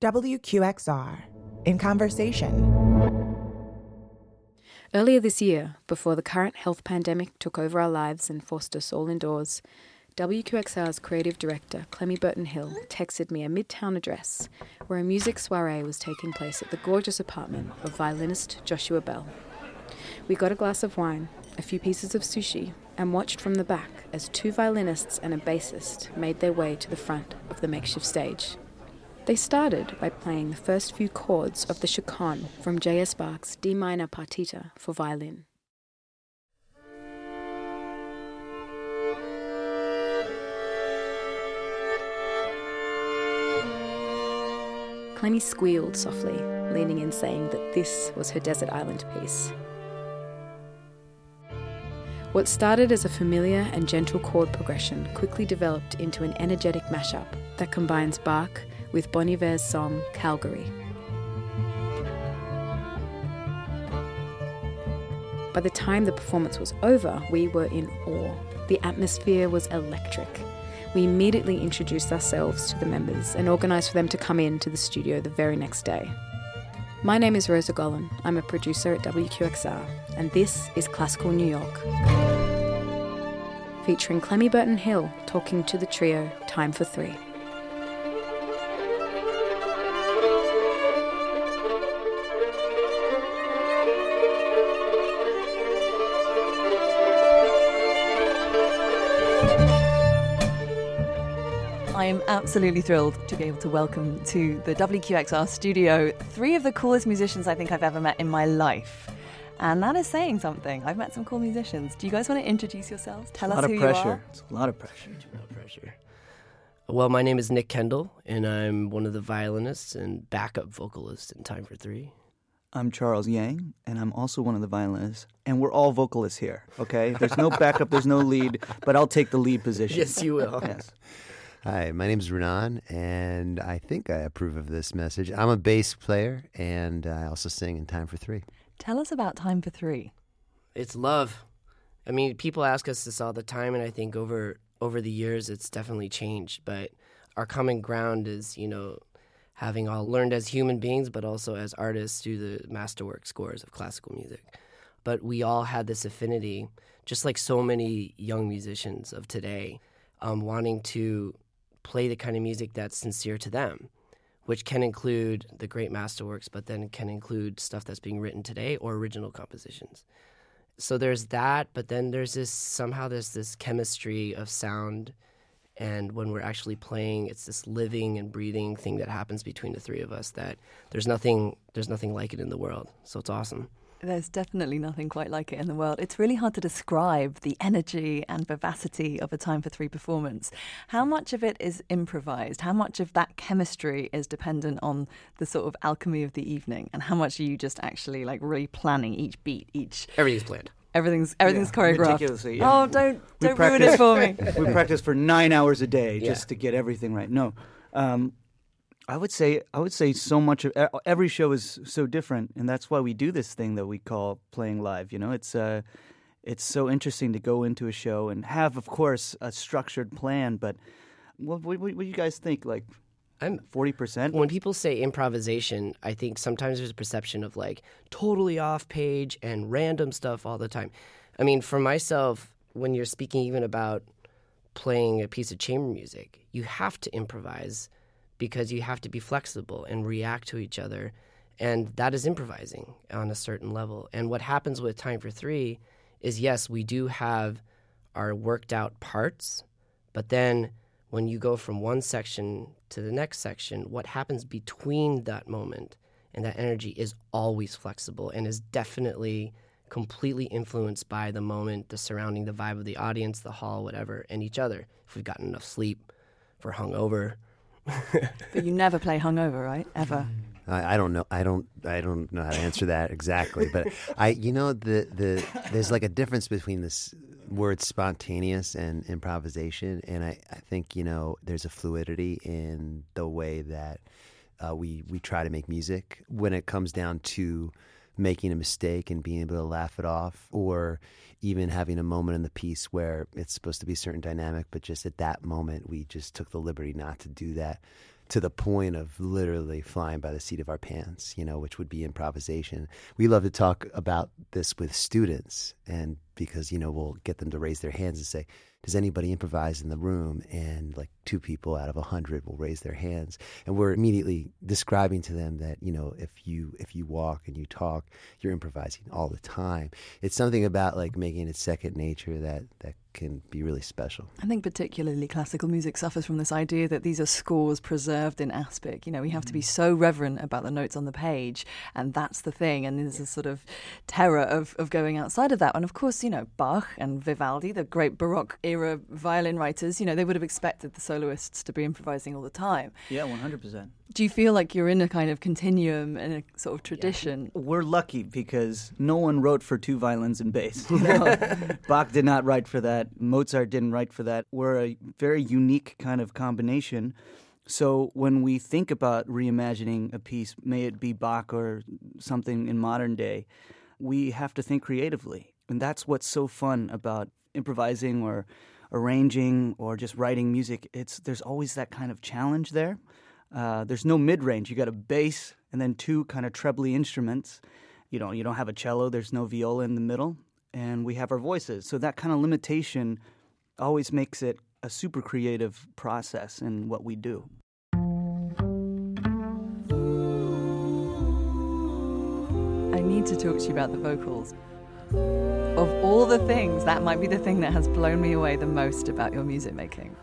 WQXR in conversation. Earlier this year, before the current health pandemic took over our lives and forced us all indoors, WQXR's creative director, Clemmy Burton Hill, texted me a midtown address where a music soiree was taking place at the gorgeous apartment of violinist Joshua Bell. We got a glass of wine, a few pieces of sushi, and watched from the back as two violinists and a bassist made their way to the front of the makeshift stage. They started by playing the first few chords of the chaconne from J.S. Bach's D minor partita for violin. Clemmy squealed softly, leaning in, saying that this was her desert island piece. What started as a familiar and gentle chord progression quickly developed into an energetic mashup that combines Bach with Bon Iver's song Calgary. By the time the performance was over, we were in awe. The atmosphere was electric. We immediately introduced ourselves to the members and organised for them to come in to the studio the very next day. My name is Rosa Golan. I'm a producer at WQXR, and this is Classical New York. Featuring Clemmy Burton Hill talking to the trio Time for Three. Absolutely thrilled to be able to welcome to the WQXR studio three of the coolest musicians I think I've ever met in my life. And that is saying something. I've met some cool musicians. Do you guys want to introduce yourselves? Tell us who of you are. It's a lot of pressure. No pressure. Well, my name is Nick Kendall, and I'm one of the violinists and backup vocalists in Time for Three. I'm Charles Yang, and I'm also one of the violinists. And we're all vocalists here, okay? There's no backup, there's no lead, but I'll take the lead position. Yes, you will. Yes. Hi, my name is Ranaan, and I think I approve of this message. I'm a bass player, and I also sing in Time for Three. Tell us about Time for Three. It's love. I mean, people ask us this all the time, and I think over over the years, it's definitely changed. But our common ground is, you know, having all learned as human beings, but also as artists through the masterwork scores of classical music. But we all had this affinity, just like so many young musicians of today, um, wanting to play the kind of music that's sincere to them, which can include the great masterworks, but then can include stuff that's being written today or original compositions. So there's that, but then there's this somehow there's this chemistry of sound. And when we're actually playing it's this living and breathing thing that happens between the three of us that there's nothing there's nothing like it in the world. So it's awesome There's definitely nothing quite like it in the world. It's really hard to describe the energy and vivacity of a Time for Three performance. How much of it is improvised? How much of that chemistry is dependent on the sort of alchemy of the evening? And how much are you just actually like really planning each beat, each everything's planned everything's everything's Yeah, choreographed? meticulously, yeah. Oh, don't We don't ruin it practice- for me. we practice for nine hours a day Yeah. just to get everything right. No, um, I would say I would say so much of every show is so different, and that's why we do this thing that we call playing live. You know, it's uh, it's so interesting to go into a show and have, of course, a structured plan. But what, what, what do you guys think? Like i'm forty percent? when people say improvisation i think sometimes there's a perception of like totally off page and random stuff all the time i mean for myself when you're speaking even about playing a piece of chamber music you have to improvise because you have to be flexible and react to each other and that is improvising on a certain level and what happens with time for three is yes we do have our worked out parts but then when you go from one section to the next section, what happens between that moment and that energy is always flexible and is definitely completely influenced by the moment, the surrounding, the vibe of the audience, the hall, whatever, and each other. If we've gotten enough sleep, if we're hungover. But you never play hungover, right? Ever. I, I don't know. I don't. I don't know how to answer that exactly. But I, you know, the the there's like a difference between this word spontaneous and improvisation, and I, I think you know there's a fluidity in the way that uh, we we try to make music when it comes down to making a mistake and being able to laugh it off, or even having a moment in the piece where it's supposed to be a certain dynamic, but just at that moment we just took the liberty not to do that to the point of literally flying by the seat of our pants, you know, which would be improvisation. We love to talk about this with students, and because, you know, we'll get them to raise their hands and say, does anybody improvise in the room? And like two people out of a hundred will raise their hands, and we're immediately describing to them that you know if you if you walk and you talk, you're improvising all the time. It's something about like making it second nature that that can be really special. I think particularly classical music suffers from this idea that these are scores preserved in aspic. You know, we have to be mm. so reverent about the notes on the page, and that's the thing. And there's a sort of terror of, of going outside of that. And of course, you know, Bach and Vivaldi, the great Baroque era violin writers, you know, they would have expected the soloists to be improvising all the time. Yeah, one hundred percent. Do you feel like you're in a kind of continuum and a sort of tradition? We're lucky because no one wrote for two violins and bass. You know? Bach did not write for that. Mozart didn't write for that. We're a very unique kind of combination. So when we think about reimagining a piece, may it be Bach or something in modern day, we have to think creatively. And that's what's so fun about improvising or arranging or just writing music. It's there's always that kind of challenge there. Uh, there's no mid range. You got a bass and then two kind of trebly instruments. You know, you don't have a cello. There's no viola in the middle, and we have our voices. So that kind of limitation always makes it a super creative process in what we do. I need to talk to you about the vocals. Of all the things, that might be the thing that has blown me away the most about your music making.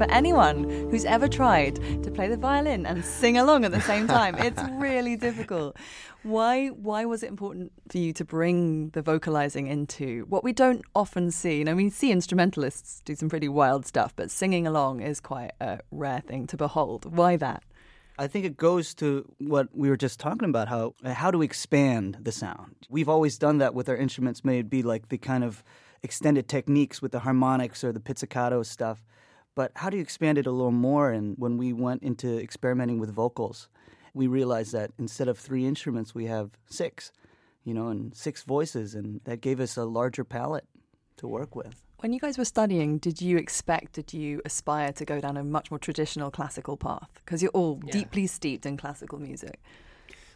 For anyone who's ever tried to play the violin and sing along at the same time. It's really difficult. Why why was it important for you to bring the vocalizing into what we don't often see? You know, we see instrumentalists do some pretty wild stuff, but singing along is quite a rare thing to behold. Why that? I think it goes to what we were just talking about how how to expand the sound. We've always done that with our instruments, may it be like the kind of extended techniques with the harmonics or the pizzicato stuff. But how do you expand it a little more? And when we went into experimenting with vocals, we realized that instead of three instruments, we have six, you know, and six voices, and that gave us a larger palette to work with. When you guys were studying, did you expect, did you aspire to go down a much more traditional classical path? Because you're all yeah. deeply steeped in classical music.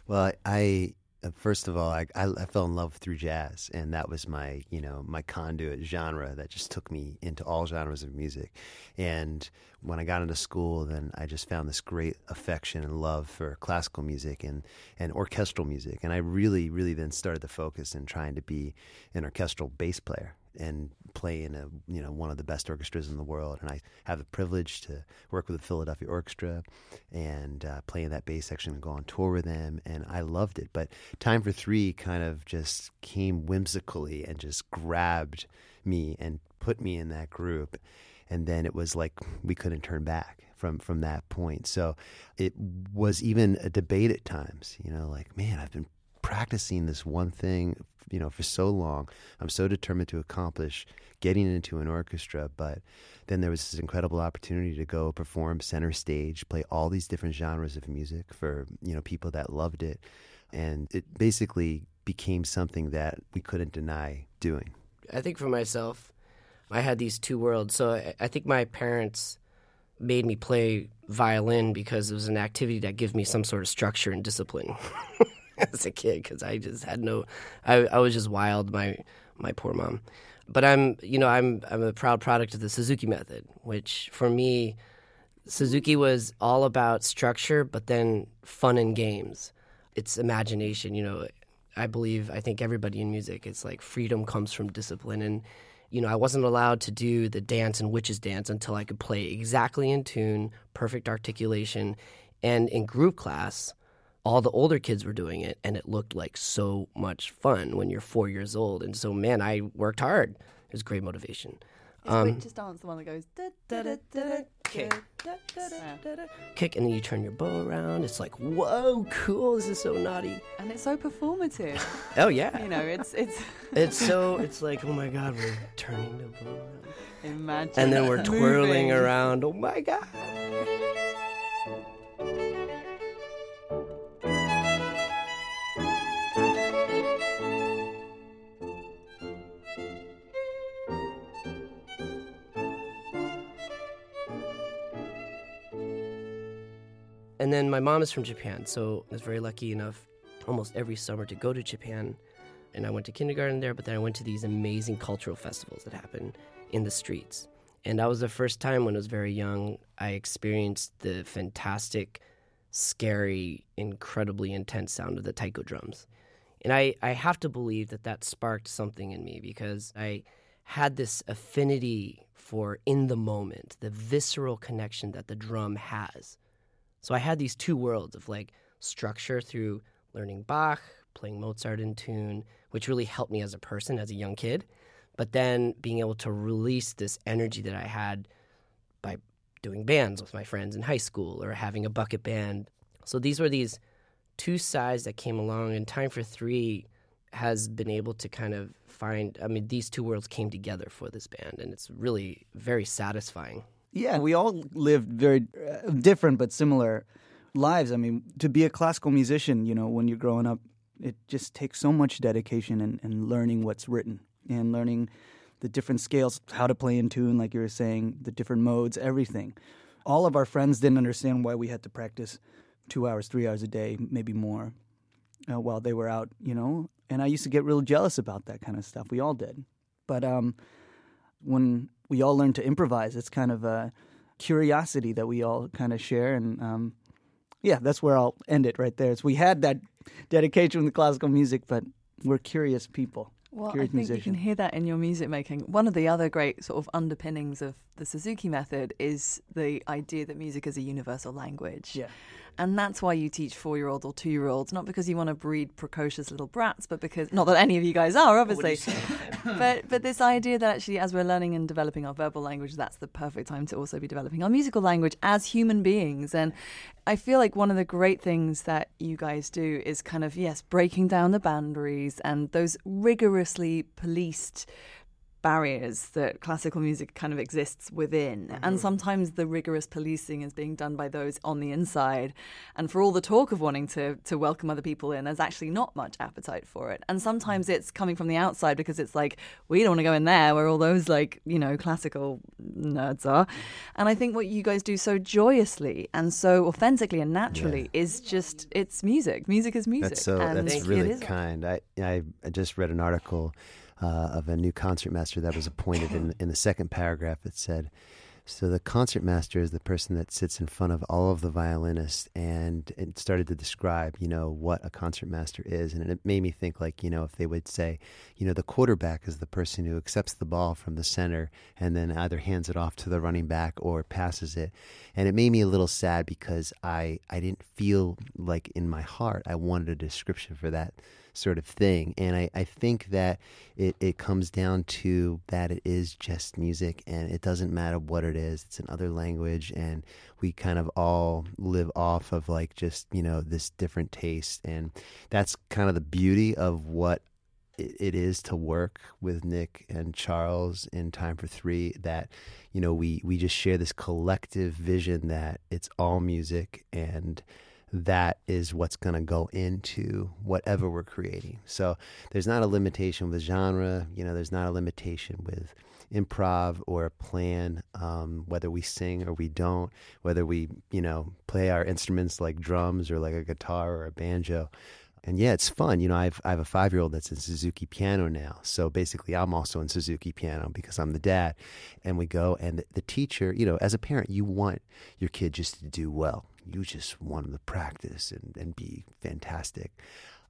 Well, I Uh, first of all, I, I, I, fell in love through jazz, and that was my you know my conduit genre that just took me into all genres of music. And when I got into school, then I just found this great affection and love for classical music and and orchestral music. And I really, really then started to focus in trying to be an orchestral bass player and play in a you know one of the best orchestras in the world, and I have the privilege to work with the Philadelphia Orchestra and uh, play in that bass section and go on tour with them, and I loved it. But Time for Three kind of just came whimsically and just grabbed me and put me in that group, and then it was like we couldn't turn back from from that point. So it was even a debate at times, you know, like man, I've been practicing this one thing, you know, for so long. I'm so determined to accomplish getting into an orchestra, but then there was this incredible opportunity to go perform center stage, play all these different genres of music for, you know, people that loved it. And it basically became something that we couldn't deny doing. I think for myself, I had these two worlds. So I think my parents made me play violin because it was an activity that gave me some sort of structure and discipline. as a kid because I just had no, I, I was just wild. My my poor mom, but I'm you know I'm I'm a proud product of the Suzuki method, which for me, Suzuki was all about structure, but then fun and games. It's imagination. You know, I believe I think everybody in music, it's like freedom comes from discipline and. You know, I wasn't allowed to do the dance and witches dance until I could play exactly in tune, perfect articulation. And in group class, all the older kids were doing it and it looked like so much fun when you're four years old. And so man i worked hard. It was great motivation. Um, just dance the one that goes kick. kick and then you turn your bow around. It's like whoa cool this is so naughty. And it's so performative. Oh yeah. You know it's it's it's so it's like oh my god we're turning the bow around. Imagine and then we're twirling around. Oh my god And then my mom is from Japan, so I was very lucky enough almost every summer to go to Japan. And I went to kindergarten there, but then I went to these amazing cultural festivals that happen in the streets. And that was the first time when I was very young, I experienced the fantastic, scary, incredibly intense sound of the taiko drums. And I, I have to believe that that sparked something in me because I had this affinity for in the moment, the visceral connection that the drum has. So I had these two worlds of like structure through learning Bach, playing Mozart in tune, which really helped me as a person, as a young kid. But then being able to release this energy that I had by doing bands with my friends in high school or having a bucket band. So these were these two sides that came along, and Time for Three has been able to kind of find. I mean, these two worlds came together for this band, and it's really very satisfying. Yeah, we all lived very uh, different but similar lives. I mean, to be a classical musician, you know, when you're growing up, it just takes so much dedication and, and learning what's written and learning the different scales, how to play in tune, like you were saying, the different modes, everything. All of our friends didn't understand why we had to practice two hours, three hours a day, maybe more, uh, while they were out, you know. And I used to get real jealous about that kind of stuff. We all did. But um, when we all learn to improvise, it's kind of a curiosity that we all kind of share. And um, yeah, that's where I'll end it right there. We had that dedication to classical music, but we're curious people. Well, I think musician. you can hear that in your music making. One of the other great sort of underpinnings of the Suzuki method is the idea that music is a universal language. Yeah. And that's why you teach four year olds or two year olds, not because you want to breed precocious little brats, but because, not that any of you guys are, obviously. but, but this idea that actually, as we're learning and developing our verbal language, that's the perfect time to also be developing our musical language as human beings. And I feel like one of the great things that you guys do is kind of, yes, breaking down the boundaries and those rigorously policed barriers that classical music kind of exists within. Mm-hmm. And sometimes the rigorous policing is being done by those on the inside. And for all the talk of wanting to, to welcome other people in, there's actually not much appetite for it. And sometimes it's coming from the outside because it's like, we don't want to go in there where all those, like, you know, classical nerds are. And I think what you guys do so joyously and so authentically and naturally is just, it's music. Music is music. That's so. and That's really kind. I, I I just read an article uh, of a new concertmaster that was appointed. in in the second paragraph, it said, "So the concertmaster is the person that sits in front of all of the violinists," and it started to describe, you know, what a concertmaster is, and it made me think, like, you know, if they would say, you know, the quarterback is the person who accepts the ball from the center and then either hands it off to the running back or passes it, and it made me a little sad because I I didn't feel like in my heart I wanted a description for that sort of thing. And I, I think that it, it comes down to that it is just music and it doesn't matter what it is. It's another language and we kind of all live off of like just, you know, this different taste. And that's kind of the beauty of what it is to work with Nick and Charles in Time for Three that you know we we just share this collective vision that it's all music and that is what's going to go into whatever we're creating. So there's not a limitation with genre, you know, there's not a limitation with improv or a plan, um, whether we sing or we don't, whether we, you know, play our instruments like drums or like a guitar or a banjo and yeah, it's fun. You know, I've I have a five year old that's in Suzuki piano now. So basically, I'm also in Suzuki piano because I'm the dad. And we go, and the, the teacher, you know, as a parent, you want your kid just to do well. You just want them to practice and, and be fantastic,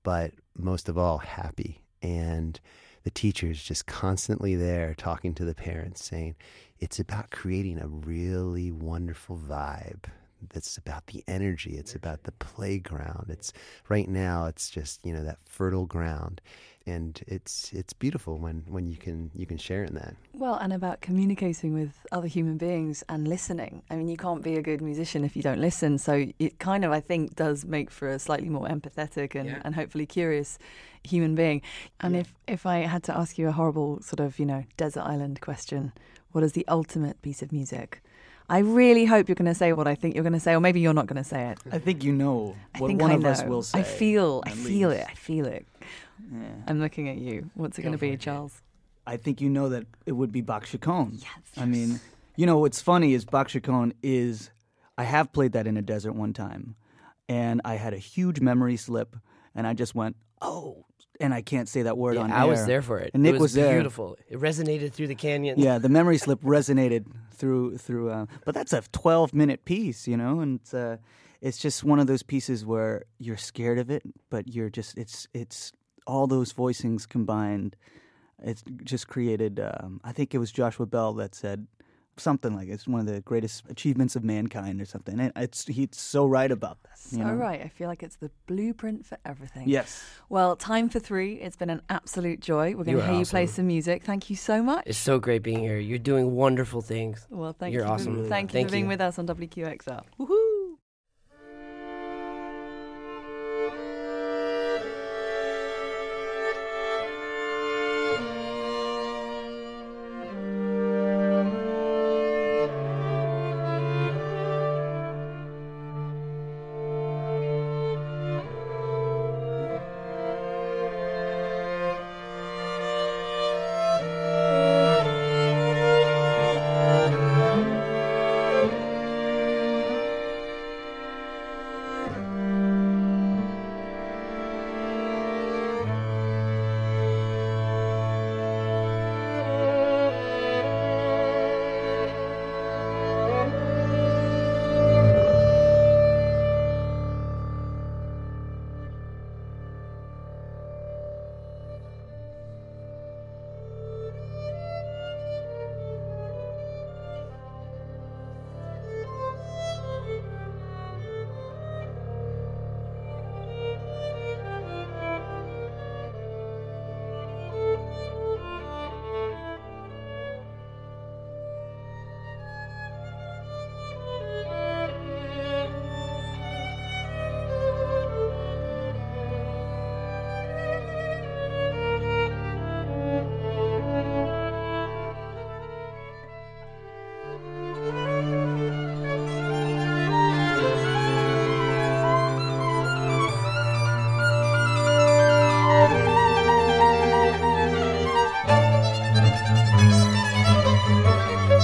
but most of all, happy. And the teacher's just constantly there talking to the parents, saying, it's about creating a really wonderful vibe that's about the energy it's about the playground. It's right now it's just you know that fertile ground and it's it's beautiful when when you can you can share in that Well, and about communicating with other human beings and listening. I mean, you can't be a good musician if you don't listen. So it kind of, I think, does make for a slightly more empathetic and, Yeah. and hopefully curious human being. And if, if I had to ask you a horrible sort of, you know, desert island question, what is the ultimate piece of music? I really hope you're going to say what I think you're going to say, or maybe you're not going to say it. I think you know I what think one I of know. us will say. I feel, I at feel least. it, I feel it. Yeah. I'm looking at you. What's it Go going to be, it, Charles? I think you know that it would be Bach Chaconne. Yes. I mean, you know what's funny is Bach Chaconne is I have played that in a desert one time, and I had a huge memory slip, and I just went, "Oh," and I can't say that word Yeah, on I was there for it. And Nick it was, was there. beautiful. It resonated through the canyon. Yeah, the memory slip resonated through through. Uh, but that's a twelve minute piece, you know, and it's, uh, it's just one of those pieces where you're scared of it, but you're just it's it's all those voicings combined, it just created. Um, I think it was Joshua Bell that said something like it's one of the greatest achievements of mankind or something. And it's he's so right about that. So you know? right. I feel like it's the blueprint for everything. Yes. Well, time for three. It's been an absolute joy. We're going to are hear you play some music. Thank you so much. It's so great being here. You're doing wonderful things. well, thank You're you. for- awesome. Thank you Thank for being you. with us on WQXR. Woohoo! Música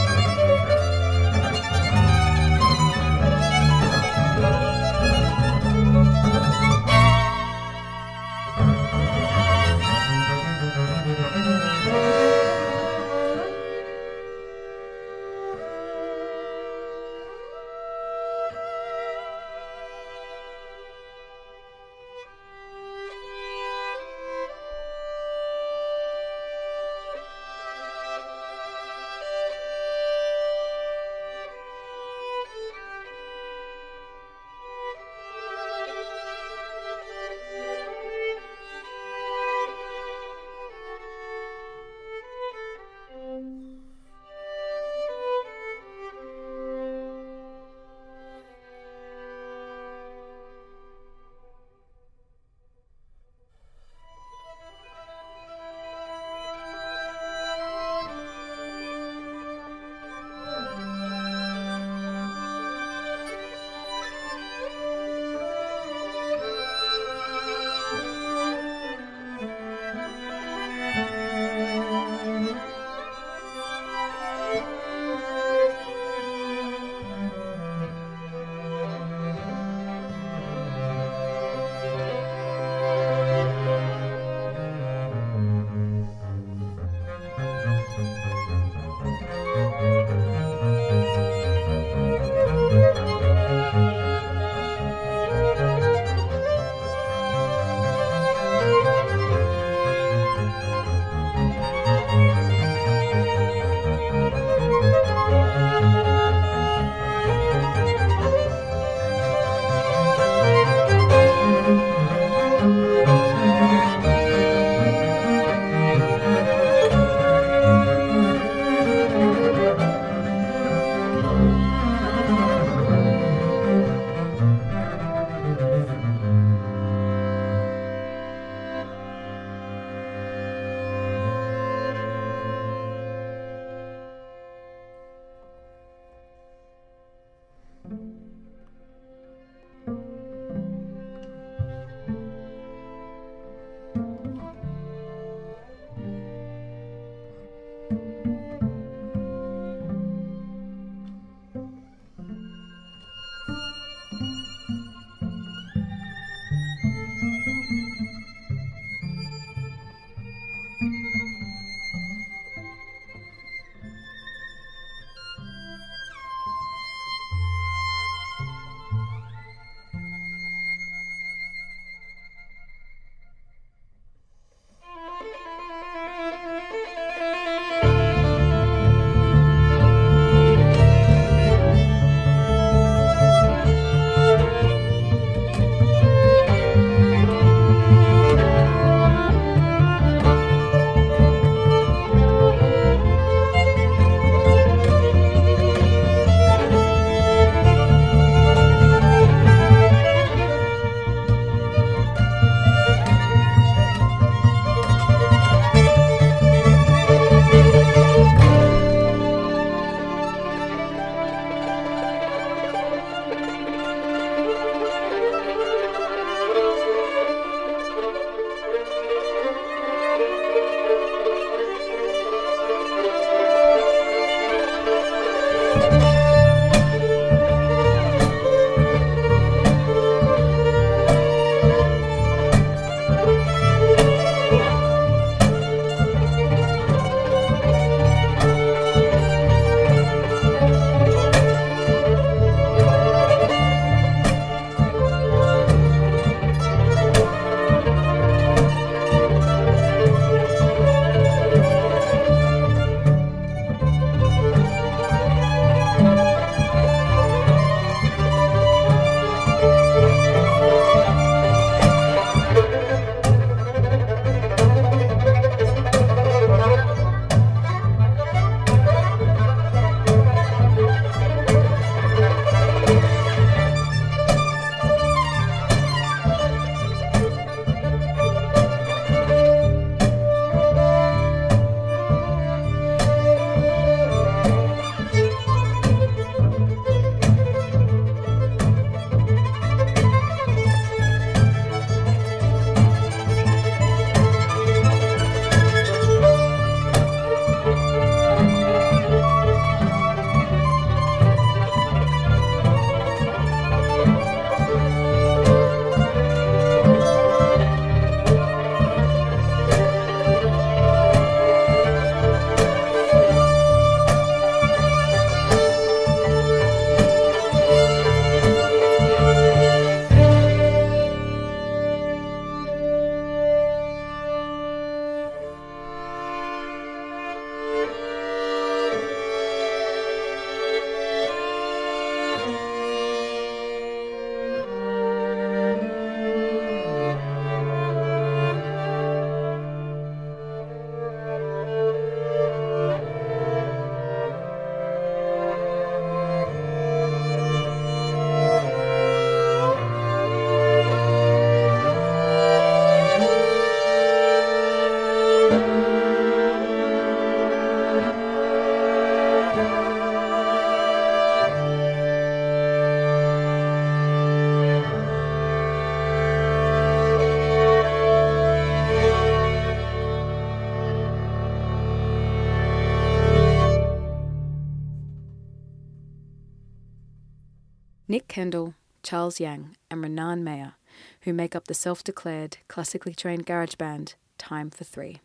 Kendall, Charles Yang, and Ranaan Meyer, who make up the self declared, classically trained garage band Time for Three.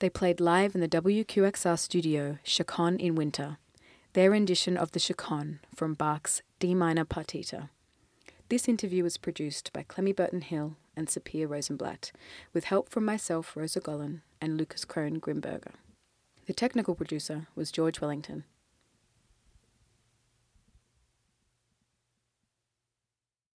They played live in the WQXR studio Chaconne in Winter, their rendition of the Chaconne from Bach's D minor partita. This interview was produced by Clemmy Burton Hill and Sapir Rosenblatt, with help from myself, Rosa Golan, and Lucas Crone Grimberger. The technical producer was George Wellington.